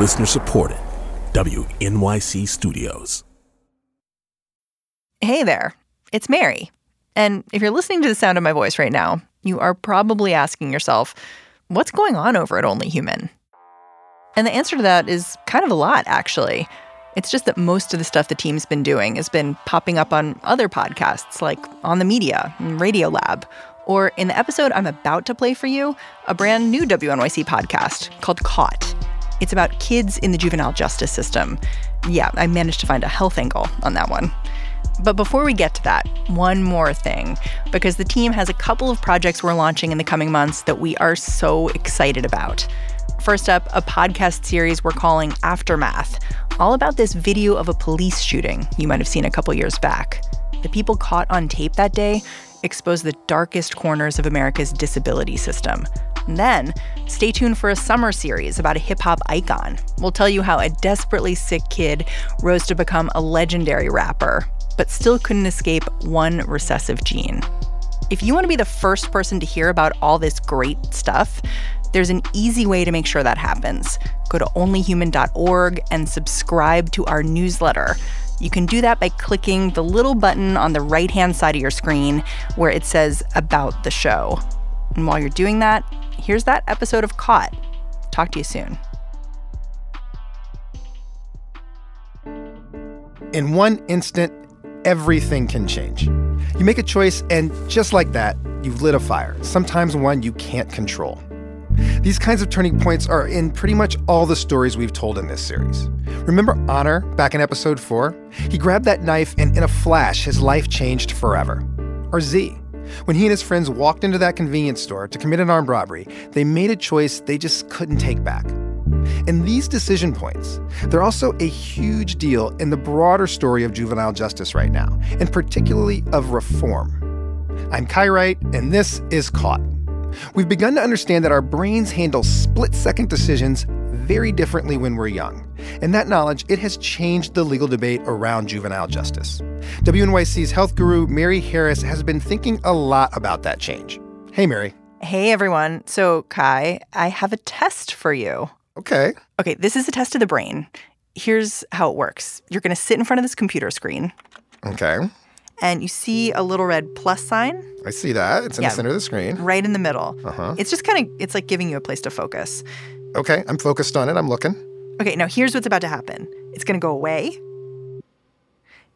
Listener supported. WNYC Studios. Hey there, it's Mary. And if you're listening to the sound of my voice right now, you are probably asking yourself, what's going on over at Only Human? And the answer to that is kind of a lot, actually. It's just that most of the stuff the team's been doing has been popping up on other podcasts like On the Media and Radiolab, or in the episode I'm about to play for you, a brand new WNYC podcast called Caught. It's about kids in the juvenile justice system. Yeah, I managed to find a health angle on that one. But before we get to that, one more thing, because the team has a couple of projects we're launching in the coming months that we are so excited about. First up, a podcast series we're calling Aftermath, all about this video of a police shooting you might have seen a couple years back. The people caught on tape that day expose the darkest corners of America's disability system. And then, stay tuned for a summer series about a hip hop icon. We'll tell you how a desperately sick kid rose to become a legendary rapper, but still couldn't escape one recessive gene. If you want to be the first person to hear about all this great stuff, there's an easy way to make sure that happens. Go to onlyhuman.org and subscribe to our newsletter. You can do that by clicking the little button on the right hand side of your screen where it says About the Show. And while you're doing that, here's that episode of Caught. Talk to you soon. In one instant, everything can change. You make a choice, and just like that, you've lit a fire, sometimes one you can't control. These kinds of turning points are in pretty much all the stories we've told in this series. Remember Honor back in episode 4? He grabbed that knife, and in a flash, his life changed forever. Or Z. When he and his friends walked into that convenience store to commit an armed robbery, they made a choice they just couldn't take back. And these decision points, they're also a huge deal in the broader story of juvenile justice right now, and particularly of reform. I'm Kai Wright, and this is Caught. We've begun to understand that our brains handle split second decisions very differently when we're young. And that knowledge, it has changed the legal debate around juvenile justice. WNYC's health guru, Mary Harris, has been thinking a lot about that change. Hey, Mary. Hey, everyone. So, Kai, I have a test for you. Okay. Okay, this is a test of the brain. Here's how it works you're going to sit in front of this computer screen. Okay. And you see a little red plus sign. I see that. It's in Yeah. the center of the screen. right in the middle. Uh-huh. It's just kind of it's like giving you a place to focus. Okay, I'm focused on it. I'm looking. Okay, now here's what's about to happen. It's going to go away.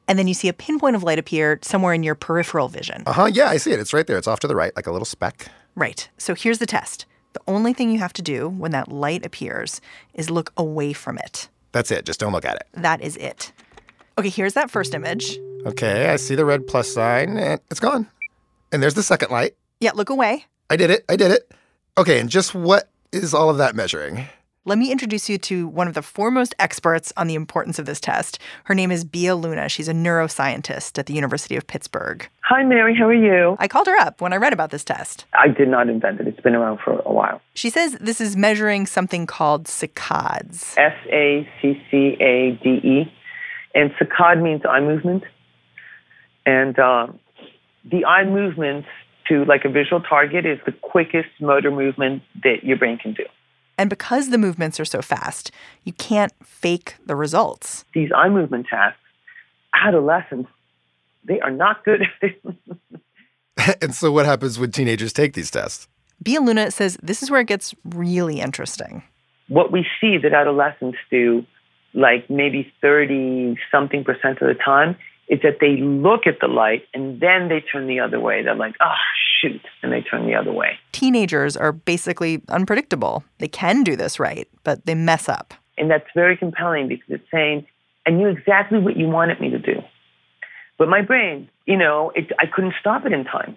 And then you see a pinpoint of light appear somewhere in your peripheral vision. Uh huh. Yeah, I see it. It's right there. It's off to the right, like a little speck. Right. So here's the test. The only thing you have to do when that light appears is look away from it. That's it. Just don't look at it. That is it. Okay, here's that first image. Okay, I see the red plus sign, and it's gone. And there's the second light. Yeah, look away. I did it. I did it. Okay, and just what is all of that measuring? Let me introduce you to one of the foremost experts on the importance of this test. Her name is Bea Luna. She's a neuroscientist at the University of Pittsburgh. Hi, Mary. How are you? I called her up when I read about this test. I did not invent it. It's been around for a while. She says this is measuring something called saccades. S A C C A D E. And saccade means eye movement. And uh, the eye movement to like a visual target is the quickest motor movement that your brain can do. And because the movements are so fast, you can't fake the results. These eye movement tasks, adolescents, they are not good at it. and so, what happens when teenagers take these tests? Bea Luna says this is where it gets really interesting. what we see that adolescents do, like maybe 30 something percent of the time, is that they look at the light and then they turn the other way. They're like, oh, shoot. And they turn the other way. Teenagers are basically unpredictable. They can do this right, but they mess up. And that's very compelling because it's saying, I knew exactly what you wanted me to do. But my brain, you know, it, I couldn't stop it in time.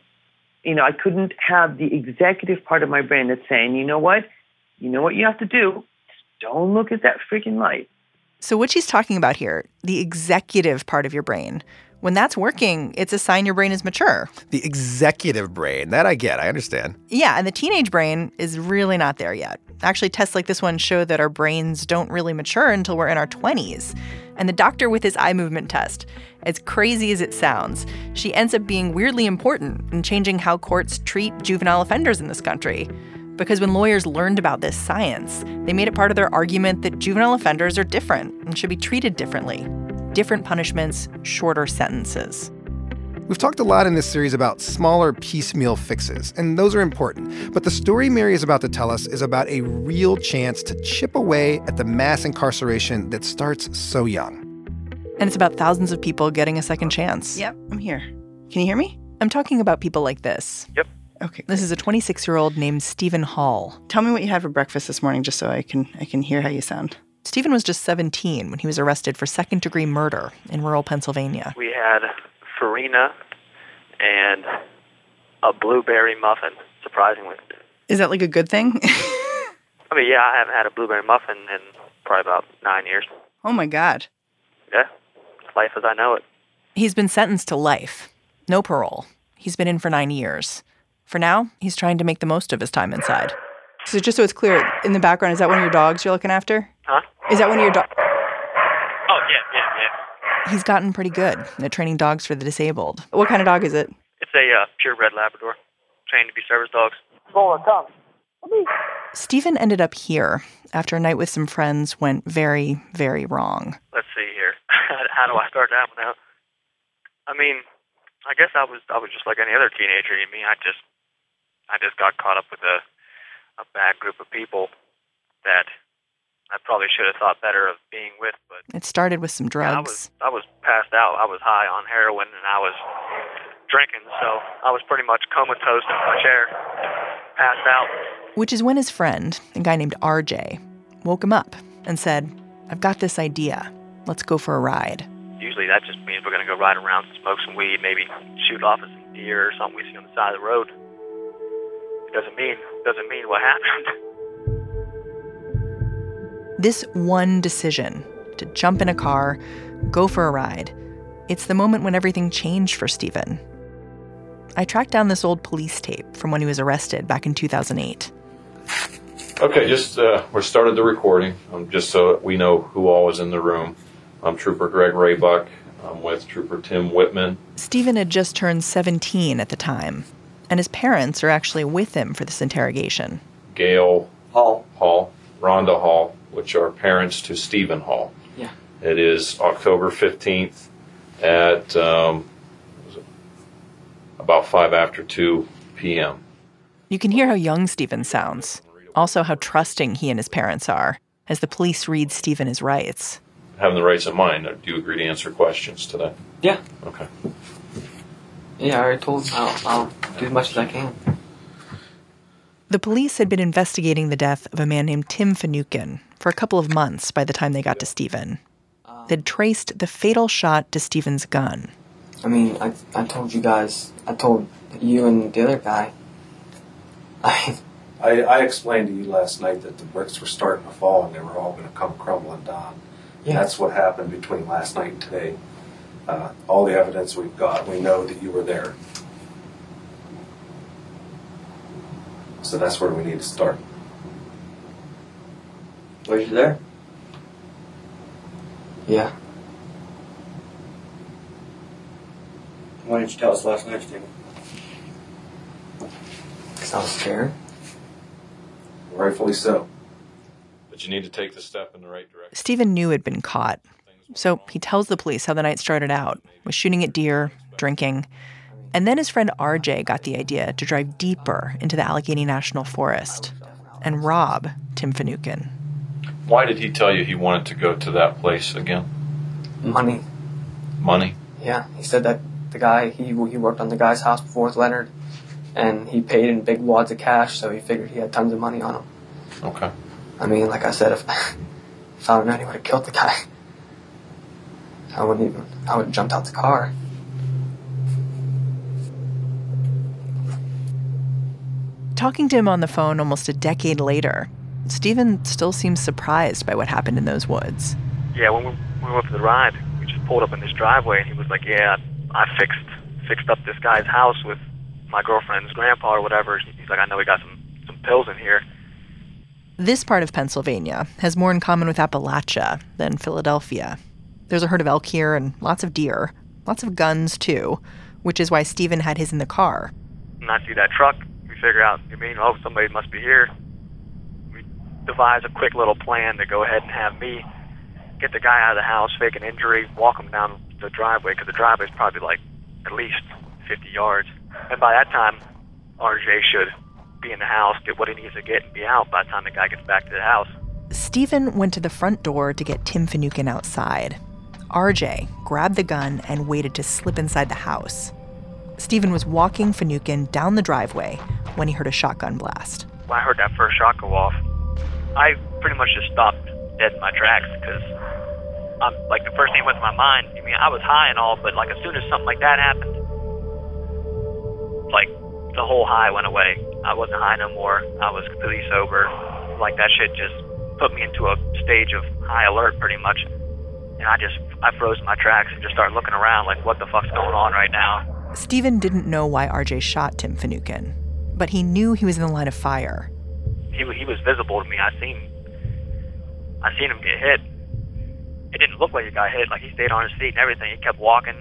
You know, I couldn't have the executive part of my brain that's saying, you know what? You know what you have to do? Just don't look at that freaking light. So, what she's talking about here, the executive part of your brain, when that's working, it's a sign your brain is mature. The executive brain. That I get. I understand. Yeah, and the teenage brain is really not there yet. Actually, tests like this one show that our brains don't really mature until we're in our 20s. And the doctor with his eye movement test, as crazy as it sounds, she ends up being weirdly important in changing how courts treat juvenile offenders in this country. Because when lawyers learned about this science, they made it part of their argument that juvenile offenders are different and should be treated differently. Different punishments, shorter sentences. We've talked a lot in this series about smaller piecemeal fixes, and those are important. But the story Mary is about to tell us is about a real chance to chip away at the mass incarceration that starts so young. And it's about thousands of people getting a second chance. Yep, I'm here. Can you hear me? I'm talking about people like this. Yep. Okay. This is a 26 year old named Stephen Hall. Tell me what you had for breakfast this morning, just so I can I can hear how you sound. Stephen was just 17 when he was arrested for second degree murder in rural Pennsylvania. We had farina and a blueberry muffin, surprisingly. Is that like a good thing? I mean, yeah, I haven't had a blueberry muffin in probably about nine years. oh my god. Yeah, life as I know it. He's been sentenced to life, no parole. He's been in for nine years. For now, he's trying to make the most of his time inside. So just so it's clear, in the background, is that one of your dogs you're looking after? Huh? Is that one of your dogs? Oh, yeah, yeah, yeah. He's gotten pretty good at training dogs for the disabled. What kind of dog is it? It's a uh, purebred Labrador, trained to be service dogs. Stephen ended up here after a night with some friends went very, very wrong. Let's see here. How do I start that one out? I mean, I guess I was I was just like any other teenager. I mean, I just I just got caught up with a a bad group of people that I probably should have thought better of being with, but It started with some drugs. I drugs. was I was passed out. I was high on heroin and I was drinking, so I was pretty much comatose in my chair, passed out. Which is when his friend, a guy named RJ, woke him up and said, I've got this idea. Let's go for a ride. Usually that just means we're gonna go ride around, and smoke some weed, maybe shoot off at some deer or something we see on the side of the road. It doesn't mean doesn't mean what happened. This one decision to jump in a car, go for a ride, it's the moment when everything changed for Stephen. I tracked down this old police tape from when he was arrested back in 2008. Okay, just uh, we started the recording, um, just so we know who all was in the room. I'm Trooper Greg Raybuck. I'm with Trooper Tim Whitman. Stephen had just turned 17 at the time, and his parents are actually with him for this interrogation. Gail Hall, Hall, Rhonda Hall, which are parents to Stephen Hall. Yeah. It is October 15th at um, about five after 2 p.m. You can hear how young Stephen sounds, also how trusting he and his parents are, as the police read Stephen his rights. Having the rights in mind, uh, do you agree to answer questions today? Yeah. Okay. Yeah, I told I'll, I'll do as much as I can. The police had been investigating the death of a man named Tim Finucane for a couple of months by the time they got to Stephen. They'd traced the fatal shot to Stephen's gun. I mean, I, I told you guys, I told you and the other guy. I, I, I explained to you last night that the bricks were starting to fall and they were all going to come crumbling down. Yeah. That's what happened between last night and today. Uh, all the evidence we've got, we know that you were there. So that's where we need to start. was you there? Yeah. Why didn't you tell us last night, Stephen? Because I was scared. Rightfully so. But you need to take the step in the right direction. Stephen knew he'd been caught. So he tells the police how the night started out with shooting at deer, drinking. And then his friend RJ got the idea to drive deeper into the Allegheny National Forest and rob Tim Finucane. Why did he tell you he wanted to go to that place again? Money. Money? Yeah, he said that the guy, he, he worked on the guy's house before with Leonard, and he paid in big wads of cash, so he figured he had tons of money on him. Okay. I mean, like I said, if, if I would known he would have killed the guy, I wouldn't even, I would have jumped out the car. Talking to him on the phone almost a decade later, Stephen still seems surprised by what happened in those woods. Yeah, when we, when we went for the ride, we just pulled up in this driveway, and he was like, "Yeah, I fixed fixed up this guy's house with my girlfriend's grandpa or whatever." He's like, "I know we got some some pills in here." This part of Pennsylvania has more in common with Appalachia than Philadelphia. There's a herd of elk here and lots of deer, lots of guns too, which is why Stephen had his in the car. And I see that truck. Figure out, I mean, oh, somebody must be here. We devise a quick little plan to go ahead and have me get the guy out of the house, fake an injury, walk him down the driveway, because the driveway's probably like at least 50 yards. And by that time, RJ should be in the house, get what he needs to get, and be out by the time the guy gets back to the house. Stephen went to the front door to get Tim Finucane outside. RJ grabbed the gun and waited to slip inside the house. Stephen was walking Finucane down the driveway when he heard a shotgun blast. When I heard that first shot go off, I pretty much just stopped dead in my tracks because, um, like, the first thing went to my mind. I mean, I was high and all, but like as soon as something like that happened, like the whole high went away. I wasn't high no more. I was completely sober. Like that shit just put me into a stage of high alert, pretty much. And I just I froze in my tracks and just started looking around, like, what the fuck's going on right now? Stephen didn't know why RJ shot Tim Finucane, but he knew he was in the line of fire. He he was visible to me. I seen I seen him get hit. It didn't look like he got hit. Like he stayed on his feet and everything. He kept walking.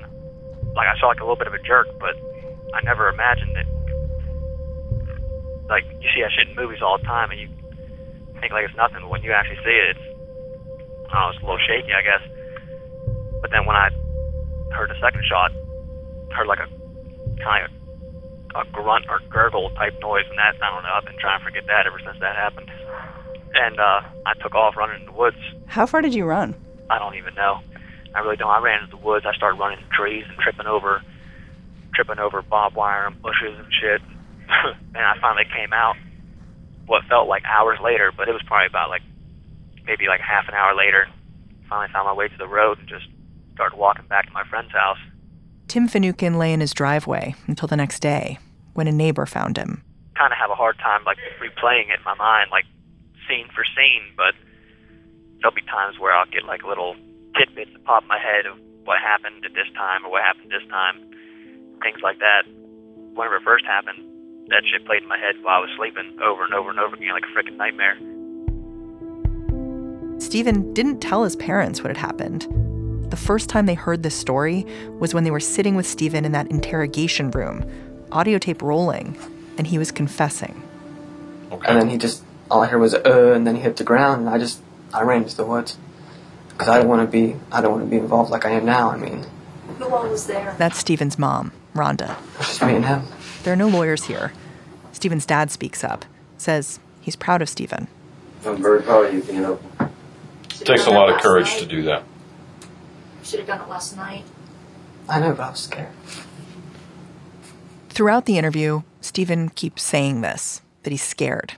Like I saw like a little bit of a jerk, but I never imagined it. Like you see that shit in movies all the time, and you think like it's nothing. But when you actually see it, it's I it's a little shaky, I guess. But then when I heard the second shot, heard like a kind of a grunt or gurgle type noise, and that I don't know. I've been trying to forget that ever since that happened. And uh, I took off running in the woods. How far did you run? I don't even know. I really don't. I ran into the woods. I started running in trees and tripping over, tripping over barbed wire and bushes and shit. and I finally came out. What felt like hours later, but it was probably about like maybe like half an hour later. Finally found my way to the road and just started walking back to my friend's house. Tim Finucane lay in his driveway until the next day when a neighbor found him. Kind of have a hard time like replaying it in my mind, like scene for scene, but there'll be times where I'll get like little tidbits that pop in my head of what happened at this time or what happened this time, things like that. Whenever it first happened, that shit played in my head while I was sleeping over and over and over again like a freaking nightmare. Stephen didn't tell his parents what had happened. The first time they heard this story was when they were sitting with Stephen in that interrogation room, audio tape rolling, and he was confessing. Okay. And then he just, all I heard was, uh, and then he hit the ground, and I just, I ran into the woods. Because I don't want to be, I don't want to be involved like I am now, I mean. Who all was there? That's Stephen's mom, Rhonda. Just me and him. There are no lawyers here. Stephen's dad speaks up, says he's proud of Stephen. I'm very proud of you being open. It takes a lot of courage to do that. Should have done it last night. I know, but I was scared. Throughout the interview, Stephen keeps saying this that he's scared.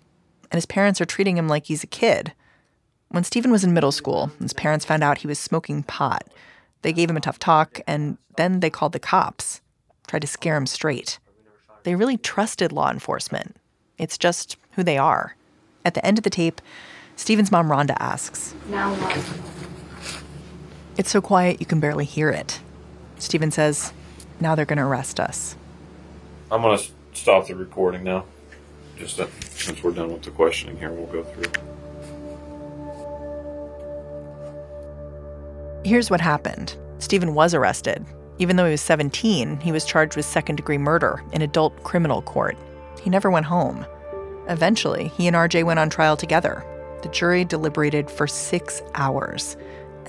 And his parents are treating him like he's a kid. When Stephen was in middle school, his parents found out he was smoking pot. They gave him a tough talk, and then they called the cops, tried to scare him straight. They really trusted law enforcement. It's just who they are. At the end of the tape, Stephen's mom, Rhonda, asks, Now what? It's so quiet you can barely hear it. Stephen says, Now they're going to arrest us. I'm going to stop the recording now. Just that, since we're done with the questioning here, we'll go through. Here's what happened Stephen was arrested. Even though he was 17, he was charged with second degree murder in adult criminal court. He never went home. Eventually, he and RJ went on trial together. The jury deliberated for six hours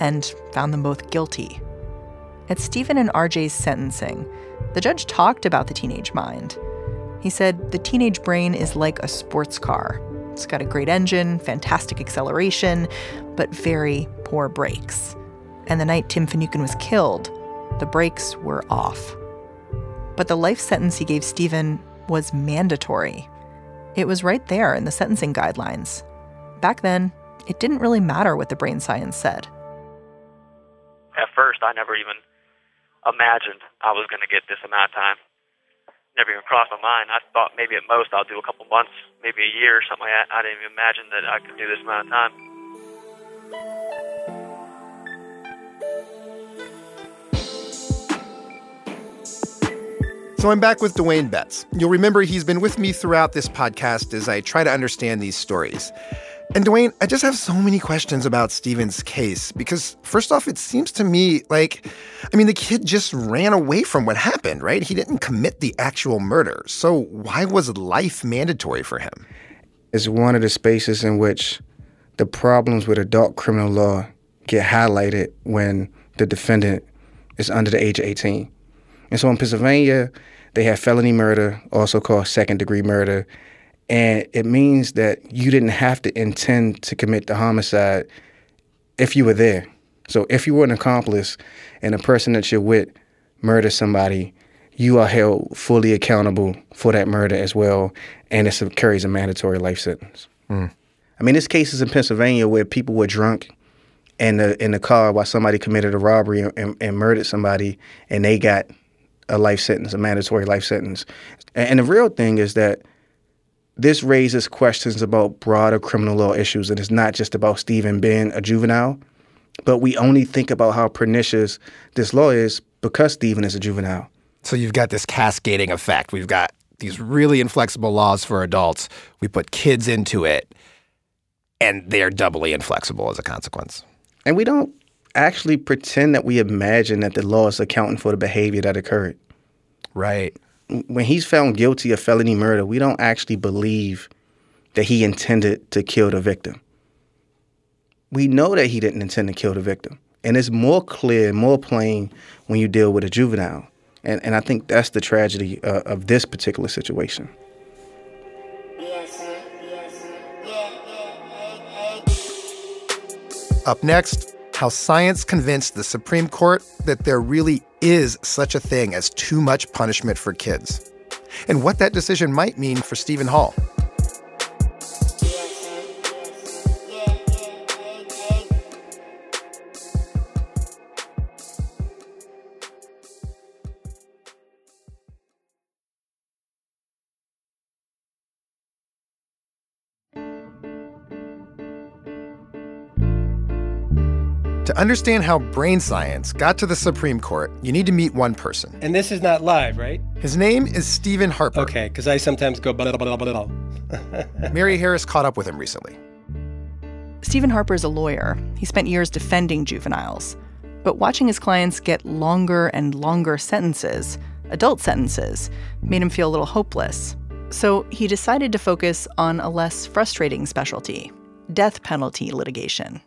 and found them both guilty. At Stephen and RJ's sentencing, the judge talked about the teenage mind. He said the teenage brain is like a sports car. It's got a great engine, fantastic acceleration, but very poor brakes. And the night Tim Finucane was killed, the brakes were off. But the life sentence he gave Stephen was mandatory. It was right there in the sentencing guidelines. Back then, it didn't really matter what the brain science said. At first, I never even imagined I was going to get this amount of time. Never even crossed my mind. I thought maybe at most I'll do a couple months, maybe a year or something like that. I didn't even imagine that I could do this amount of time. So I'm back with Dwayne Betts. You'll remember he's been with me throughout this podcast as I try to understand these stories. And Dwayne, I just have so many questions about Stephen's case because, first off, it seems to me like, I mean, the kid just ran away from what happened, right? He didn't commit the actual murder. So why was life mandatory for him? It's one of the spaces in which the problems with adult criminal law get highlighted when the defendant is under the age of 18. And so in Pennsylvania, they have felony murder, also called second degree murder. And it means that you didn't have to intend to commit the homicide if you were there. So if you were an accomplice and a person that you're with murdered somebody, you are held fully accountable for that murder as well, and it carries a mandatory life sentence. Mm. I mean, there's cases in Pennsylvania where people were drunk in the in the car while somebody committed a robbery and, and murdered somebody, and they got a life sentence, a mandatory life sentence. And, and the real thing is that this raises questions about broader criminal law issues, and it's not just about Stephen being a juvenile, but we only think about how pernicious this law is because Stephen is a juvenile. So you've got this cascading effect. We've got these really inflexible laws for adults. We put kids into it, and they're doubly inflexible as a consequence. And we don't actually pretend that we imagine that the law is accounting for the behavior that occurred. Right when he's found guilty of felony murder, we don't actually believe that he intended to kill the victim. We know that he didn't intend to kill the victim. And it's more clear, more plain when you deal with a juvenile. And, and I think that's the tragedy uh, of this particular situation. Up next, how science convinced the Supreme Court that there really is such a thing as too much punishment for kids, and what that decision might mean for Stephen Hall. Understand how brain science got to the Supreme Court, you need to meet one person. And this is not live, right? His name is Stephen Harper. Okay, because I sometimes go blah, blah, blah, blah. Mary Harris caught up with him recently. Stephen Harper is a lawyer. He spent years defending juveniles. But watching his clients get longer and longer sentences, adult sentences, made him feel a little hopeless. So he decided to focus on a less frustrating specialty death penalty litigation.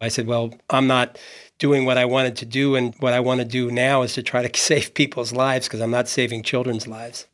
I said, Well, I'm not doing what I wanted to do. And what I want to do now is to try to save people's lives because I'm not saving children's lives.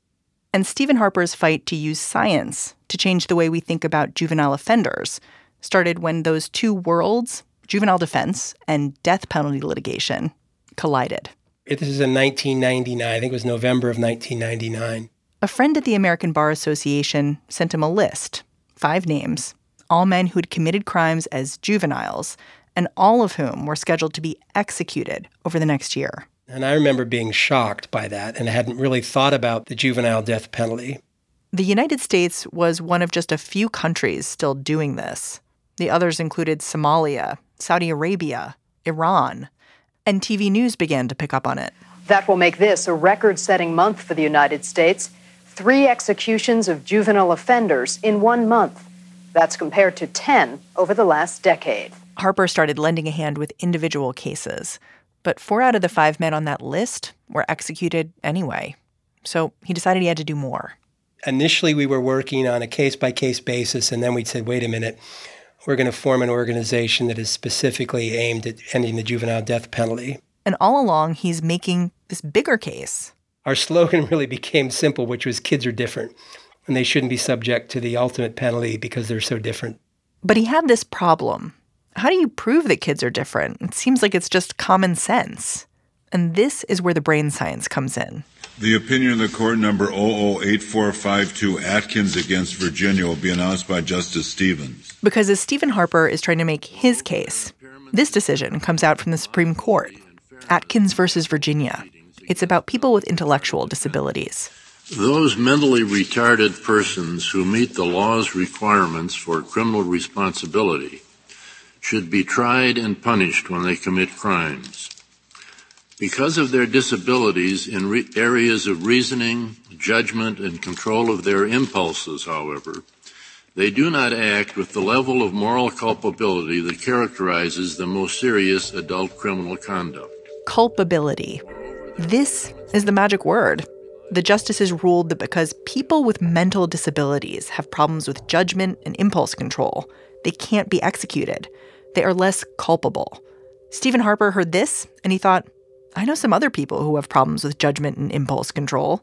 And Stephen Harper's fight to use science to change the way we think about juvenile offenders started when those two worlds, juvenile defense and death penalty litigation, collided. This is in 1999. I think it was November of 1999. A friend at the American Bar Association sent him a list, five names, all men who'd committed crimes as juveniles, and all of whom were scheduled to be executed over the next year. And I remember being shocked by that and hadn't really thought about the juvenile death penalty. The United States was one of just a few countries still doing this. The others included Somalia, Saudi Arabia, Iran, and TV news began to pick up on it. That will make this a record setting month for the United States. Three executions of juvenile offenders in one month. That's compared to 10 over the last decade. Harper started lending a hand with individual cases, but four out of the five men on that list were executed anyway. So he decided he had to do more. Initially, we were working on a case by case basis, and then we said, wait a minute, we're going to form an organization that is specifically aimed at ending the juvenile death penalty. And all along, he's making this bigger case. Our slogan really became simple, which was kids are different and they shouldn't be subject to the ultimate penalty because they're so different. But he had this problem. How do you prove that kids are different? It seems like it's just common sense. And this is where the brain science comes in. The opinion of the court number 008452 Atkins against Virginia will be announced by Justice Stevens. Because as Stephen Harper is trying to make his case, this decision comes out from the Supreme Court Atkins versus Virginia. It's about people with intellectual disabilities. Those mentally retarded persons who meet the law's requirements for criminal responsibility should be tried and punished when they commit crimes. Because of their disabilities in re- areas of reasoning, judgment, and control of their impulses, however, they do not act with the level of moral culpability that characterizes the most serious adult criminal conduct. Culpability. This is the magic word. The justices ruled that because people with mental disabilities have problems with judgment and impulse control, they can't be executed. They are less culpable. Stephen Harper heard this and he thought, I know some other people who have problems with judgment and impulse control.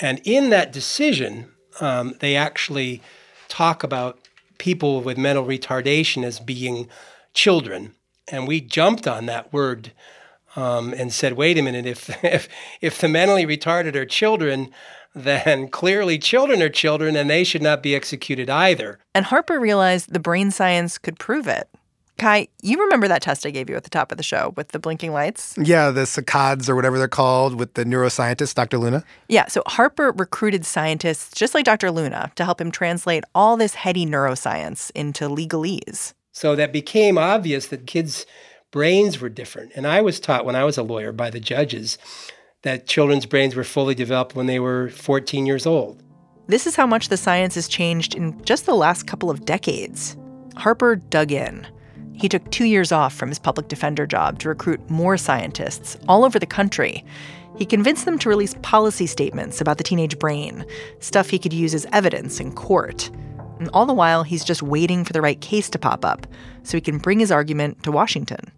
And in that decision, um, they actually talk about people with mental retardation as being children. And we jumped on that word um, and said, wait a minute, if, if, if the mentally retarded are children, then clearly children are children and they should not be executed either. And Harper realized the brain science could prove it. Kai, you remember that test I gave you at the top of the show with the blinking lights? Yeah, the saccades or whatever they're called with the neuroscientist, Dr. Luna. Yeah, so Harper recruited scientists just like Dr. Luna to help him translate all this heady neuroscience into legalese. So that became obvious that kids' brains were different. And I was taught when I was a lawyer by the judges that children's brains were fully developed when they were 14 years old. This is how much the science has changed in just the last couple of decades. Harper dug in. He took two years off from his public defender job to recruit more scientists all over the country. He convinced them to release policy statements about the teenage brain, stuff he could use as evidence in court. And all the while, he's just waiting for the right case to pop up so he can bring his argument to Washington.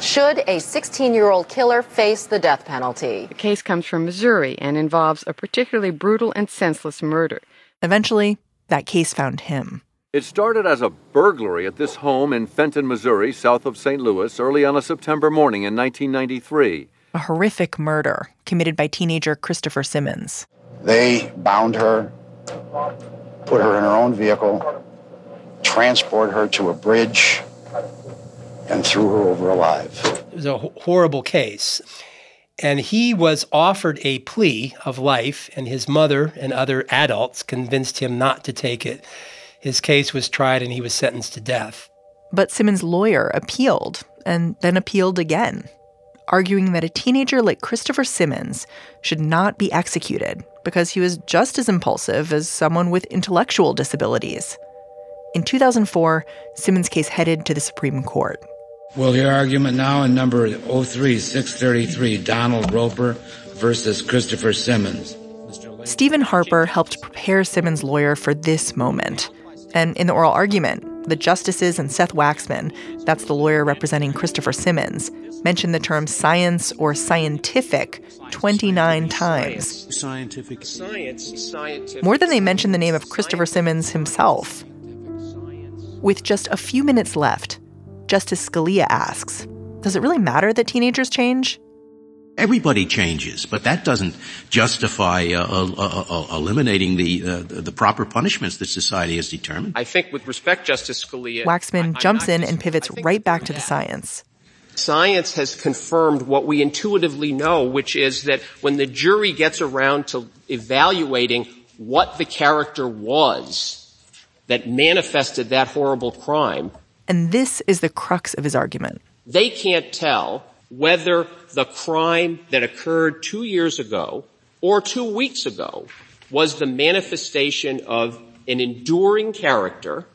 Should a 16 year old killer face the death penalty? The case comes from Missouri and involves a particularly brutal and senseless murder. Eventually, that case found him. It started as a burglary at this home in Fenton, Missouri, south of St. Louis, early on a September morning in 1993. A horrific murder committed by teenager Christopher Simmons. They bound her, put her in her own vehicle, transport her to a bridge, and threw her over alive. It was a horrible case. And he was offered a plea of life, and his mother and other adults convinced him not to take it. His case was tried and he was sentenced to death. But Simmons' lawyer appealed and then appealed again, arguing that a teenager like Christopher Simmons should not be executed because he was just as impulsive as someone with intellectual disabilities. In 2004, Simmons' case headed to the Supreme Court. We'll hear argument now in number 03633, Donald Roper versus Christopher Simmons. Stephen Harper helped prepare Simmons' lawyer for this moment. And in the oral argument, the justices and Seth Waxman, that's the lawyer representing Christopher Simmons, mentioned the term science or scientific 29 times. Scientific. Science, scientific. More than they mentioned the name of Christopher Simmons himself. With just a few minutes left, Justice Scalia asks Does it really matter that teenagers change? Everybody changes, but that doesn't justify uh, uh, uh, eliminating the, the proper punishments that society has determined. I think, with respect, Justice Scalia, Waxman I, jumps in and pivots right back to the science. Science has confirmed what we intuitively know, which is that when the jury gets around to evaluating what the character was that manifested that horrible crime, and this is the crux of his argument. They can't tell whether the crime that occurred two years ago or two weeks ago was the manifestation of an enduring character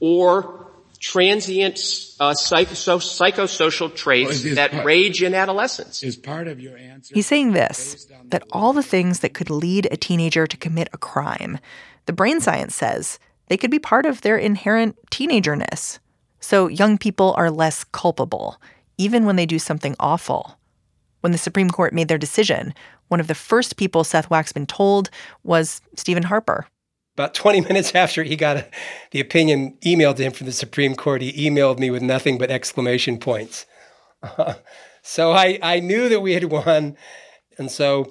or transient uh, psycho- psychosocial traits Well, that part- rage in adolescence. Is part of your answer? He's saying this that all the things that could lead a teenager to commit a crime, the brain science says they could be part of their inherent teenagerness. So young people are less culpable, even when they do something awful. When the Supreme Court made their decision, one of the first people Seth Waxman told was Stephen Harper. About 20 minutes after he got a, the opinion emailed to him from the Supreme Court, he emailed me with nothing but exclamation points. so I, I knew that we had won. And so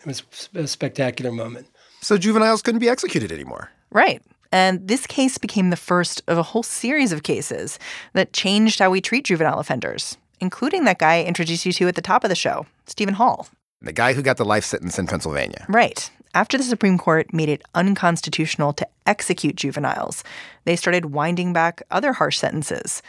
it was a spectacular moment. So juveniles couldn't be executed anymore. Right. And this case became the first of a whole series of cases that changed how we treat juvenile offenders, including that guy I introduced you to at the top of the show, Stephen Hall. The guy who got the life sentence in Pennsylvania. Right. After the Supreme Court made it unconstitutional to execute juveniles, they started winding back other harsh sentences.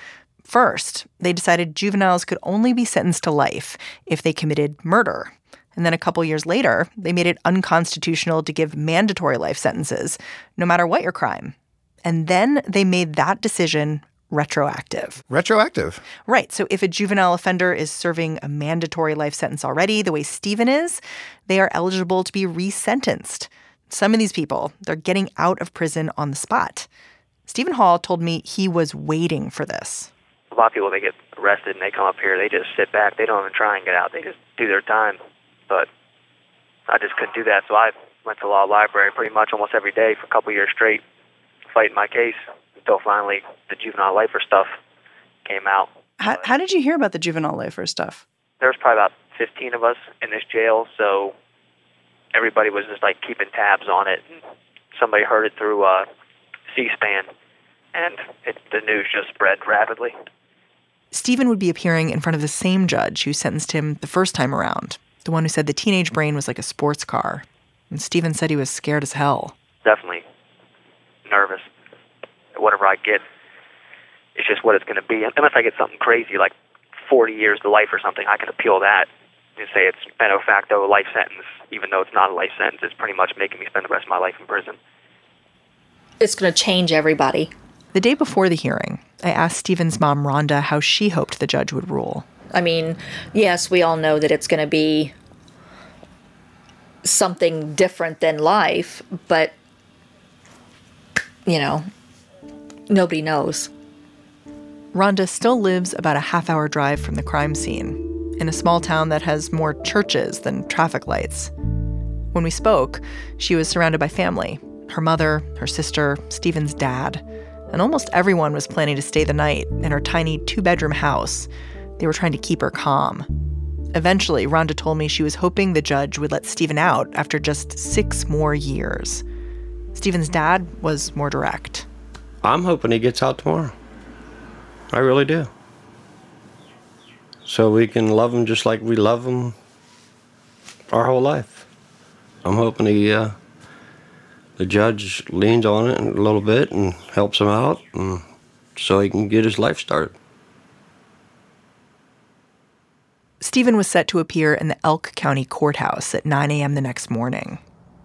First, they decided juveniles could only be sentenced to life if they committed murder. And then a couple years later, they made it unconstitutional to give mandatory life sentences, no matter what your crime. And then they made that decision retroactive. Retroactive? Right. So if a juvenile offender is serving a mandatory life sentence already, the way Stephen is, they are eligible to be resentenced. Some of these people, they're getting out of prison on the spot. Stephen Hall told me he was waiting for this. A lot of people, they get arrested and they come up here, they just sit back. They don't even try and get out. They just do their time. But I just couldn't do that, so I went to law library pretty much almost every day for a couple years straight, fighting my case until finally the juvenile lifer stuff came out. How, how did you hear about the juvenile lifer stuff? There was probably about 15 of us in this jail, so everybody was just like keeping tabs on it. Somebody heard it through uh, C-SPAN, and it, the news just spread rapidly. Stephen would be appearing in front of the same judge who sentenced him the first time around, the one who said the teenage brain was like a sports car. And Stephen said he was scared as hell. Definitely nervous. Whatever I get, it's just what it's going to be. Unless I get something crazy like 40 years to life or something, I can appeal that and say it's de facto life sentence, even though it's not a life sentence. It's pretty much making me spend the rest of my life in prison. It's going to change everybody. The day before the hearing, I asked Stephen's mom, Rhonda, how she hoped the judge would rule. I mean, yes, we all know that it's going to be something different than life, but, you know, nobody knows. Rhonda still lives about a half hour drive from the crime scene in a small town that has more churches than traffic lights. When we spoke, she was surrounded by family her mother, her sister, Stephen's dad, and almost everyone was planning to stay the night in her tiny two bedroom house. They were trying to keep her calm. Eventually, Rhonda told me she was hoping the judge would let Stephen out after just six more years. Stephen's dad was more direct. I'm hoping he gets out tomorrow. I really do. So we can love him just like we love him our whole life. I'm hoping he, uh, the judge leans on it a little bit and helps him out, and so he can get his life started. Stephen was set to appear in the Elk County Courthouse at 9 a.m. the next morning.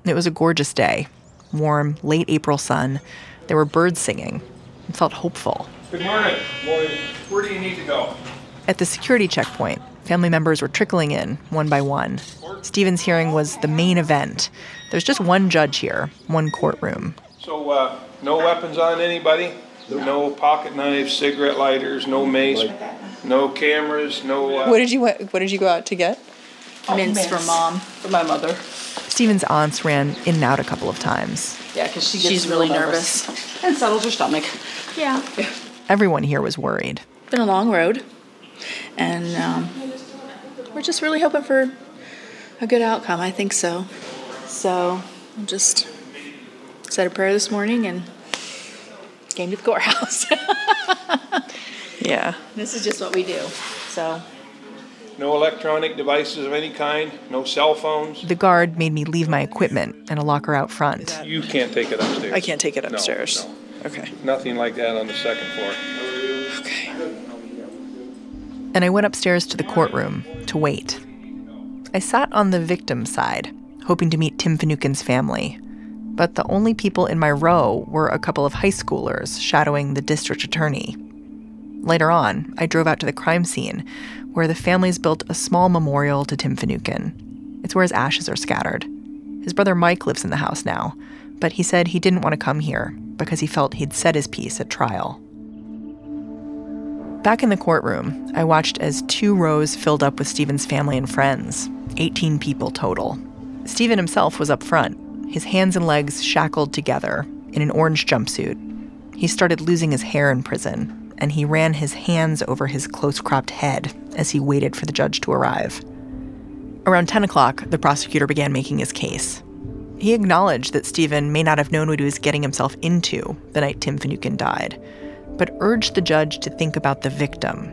It was a gorgeous day, warm, late April sun. There were birds singing. It felt hopeful. Good morning. Morning. Where do you need to go? At the security checkpoint, family members were trickling in one by one. Stephen's hearing was the main event. There's just one judge here, one courtroom. So, uh, no weapons on anybody? No pocket knives, cigarette lighters, no mace, no cameras, no. Uh, What did you What did you go out to get? Mints for mom. For my mother. Stephen's aunts ran in and out a couple of times. Yeah, because she She's really nervous. and settles her stomach. Yeah. Everyone here was worried. been a long road, and um, we're just really hoping for a good outcome. I think so. So I'll just said a prayer this morning and came to the courthouse. Yeah. this is just what we do. So no electronic devices of any kind, no cell phones. The guard made me leave my equipment in a locker out front. You can't take it upstairs. I can't take it No, upstairs. no. Okay. Nothing like that on the second floor. Okay. And I went upstairs to the courtroom to wait. I sat on the victim's side, hoping to meet Tim Finucane's family. But the only people in my row were a couple of high schoolers shadowing the district attorney. Later on, I drove out to the crime scene, where the families built a small memorial to Tim Finucane. It's where his ashes are scattered. His brother Mike lives in the house now, but he said he didn't want to come here because he felt he'd said his piece at trial. Back in the courtroom, I watched as two rows filled up with Stephen's family and friends 18 people total. Stephen himself was up front, his hands and legs shackled together in an orange jumpsuit. He started losing his hair in prison, and he ran his hands over his close cropped head as he waited for the judge to arrive. Around 10 o'clock, the prosecutor began making his case. He acknowledged that Stephen may not have known what he was getting himself into the night Tim Finucane died, but urged the judge to think about the victim.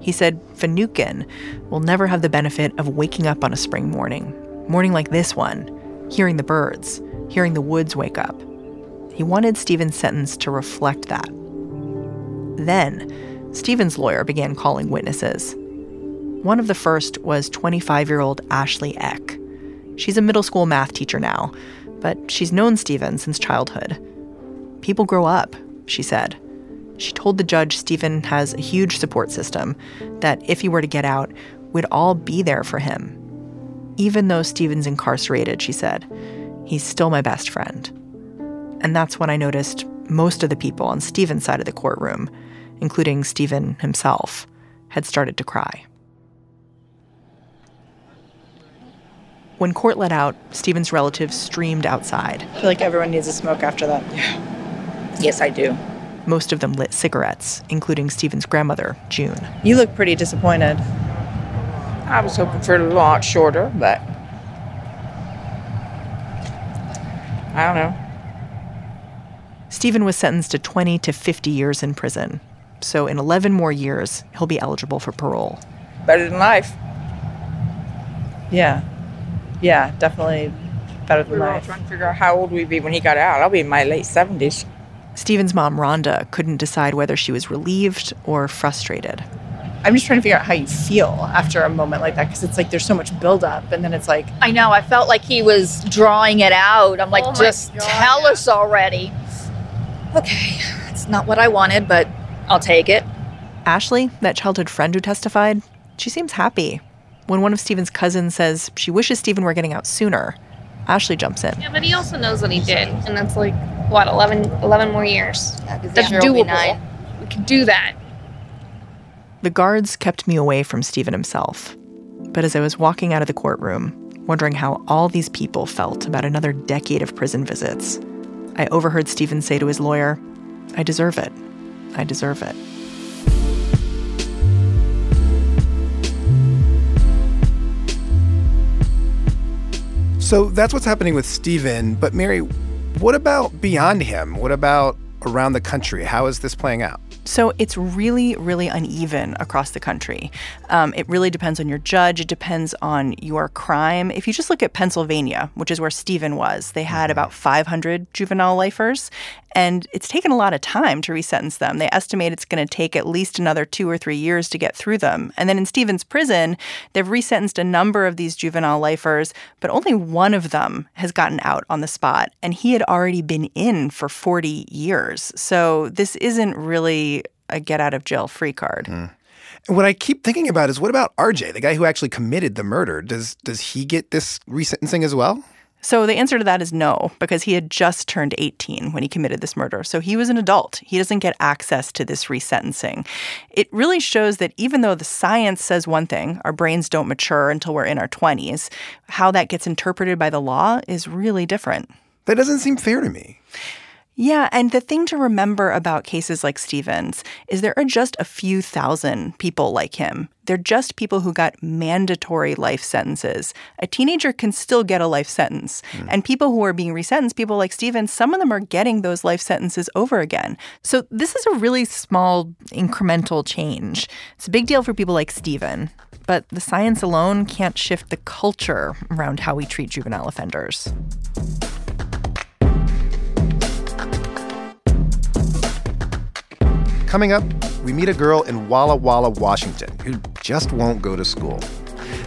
He said Finucane will never have the benefit of waking up on a spring morning, morning like this one, hearing the birds, hearing the woods wake up. He wanted Stephen's sentence to reflect that. Then, Stephen's lawyer began calling witnesses. One of the first was 25 year old Ashley Eck. She's a middle school math teacher now, but she's known Stephen since childhood. People grow up, she said. She told the judge Stephen has a huge support system, that if he were to get out, we'd all be there for him. Even though Stephen's incarcerated, she said, he's still my best friend. And that's when I noticed most of the people on Stephen's side of the courtroom, including Stephen himself, had started to cry. When court let out, Stephen's relatives streamed outside. I feel like everyone needs a smoke after that. Yeah. Yes, I do. Most of them lit cigarettes, including Stephen's grandmother, June. You look pretty disappointed. I was hoping for a lot shorter, but I don't know. Stephen was sentenced to 20 to 50 years in prison. So, in 11 more years, he'll be eligible for parole. Better than life. Yeah. Yeah, definitely better than We were all life. trying to figure out how old we'd be when he got out. I'll be in my late 70s. Stephen's mom, Rhonda, couldn't decide whether she was relieved or frustrated. I'm just trying to figure out how you feel after a moment like that because it's like there's so much buildup, and then it's like I know. I felt like he was drawing it out. I'm like, Oh just God, tell us already. Okay, it's not what I wanted, but I'll take it. Ashley, that childhood friend who testified, she seems happy. When one of Stephen's cousins says she wishes Stephen were getting out sooner, Ashley jumps in. Yeah, but he also knows what he did, and that's like what 11, 11 more years. that's year doable. We can do that. The guards kept me away from Stephen himself. But as I was walking out of the courtroom, wondering how all these people felt about another decade of prison visits, I overheard Stephen say to his lawyer, I deserve it. I deserve it. So that's what's happening with Stephen. But Mary, what about beyond him? What about around the country? How is this playing out? So it's really, really uneven across the country. Um, it really depends on your judge. It depends on your crime. If you just look at Pennsylvania, which is where Stephen was, they had about 500 juvenile lifers, and it's taken a lot of time to resentence them. They estimate it's going to take at least another two or three years to get through them. And then in Stephen's prison, they've resentenced a number of these juvenile lifers, but only one of them has gotten out on the spot, and he had already been in for 40 years. So this isn't really a get out of jail free card. Hmm. And what I keep thinking about is what about RJ, the guy who actually committed the murder? Does does he get this resentencing as well? So the answer to that is no, because he had just turned 18 when he committed this murder. So he was an adult. He doesn't get access to this resentencing. It really shows that even though the science says one thing, our brains don't mature until we're in our 20s, how that gets interpreted by the law is really different. That doesn't seem fair to me. Yeah, and the thing to remember about cases like Stephen's is there are just a few thousand people like him. They're just people who got mandatory life sentences. A teenager can still get a life sentence. Hmm. And people who are being resentenced, people like Stephen's, some of them are getting those life sentences over again. So this is a really small incremental change. It's a big deal for people like Stephen, but the science alone can't shift the culture around how we treat juvenile offenders. Coming up, we meet a girl in Walla Walla, Washington, who just won't go to school.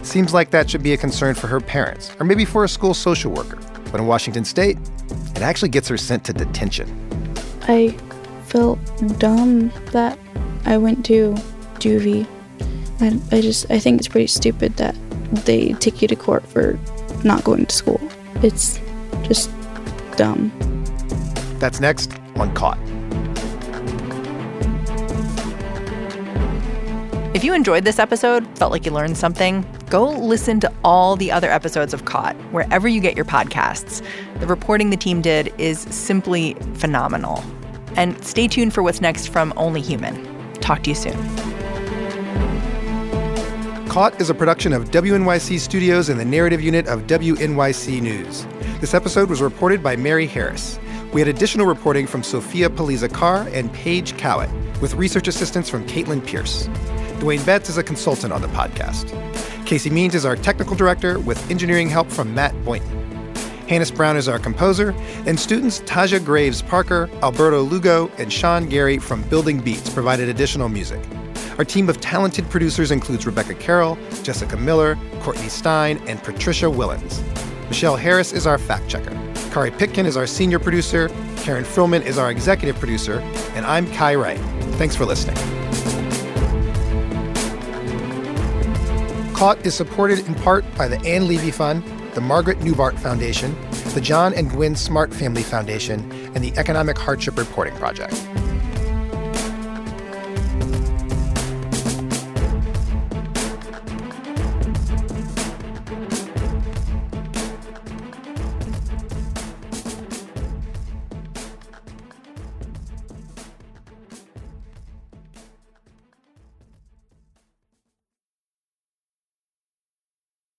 Seems like that should be a concern for her parents, or maybe for a school social worker. But in Washington state, it actually gets her sent to detention. I felt dumb that I went to juvie. I, I just I think it's pretty stupid that they take you to court for not going to school. It's just dumb. That's next on Caught. You enjoyed this episode, felt like you learned something, go listen to all the other episodes of Caught wherever you get your podcasts. The reporting the team did is simply phenomenal. And stay tuned for what's next from Only Human. Talk to you soon. Caught is a production of WNYC Studios and the narrative unit of WNYC News. This episode was reported by Mary Harris. We had additional reporting from Sophia Paliza-Carre and Paige Cowett, with research assistance from Caitlin Pierce. Dwayne Betts is a consultant on the podcast. Casey Means is our technical director, with engineering help from Matt Boynton. Hannis Brown is our composer, and students Taja Graves Parker, Alberto Lugo, and Sean Gary from Building Beats provided additional music. Our team of talented producers includes Rebecca Carroll, Jessica Miller, Courtney Stein, and Patricia Willens. Michelle Harris is our fact checker. Kari Pitkin is our senior producer. Karen Frillmann is our executive producer. And I'm Kai Wright. Thanks for listening. Caught is supported in part by the Anne Levy Fund, the Margaret Neubart Foundation, the John and Gwen Smart Family Foundation, and the Economic Hardship Reporting Project.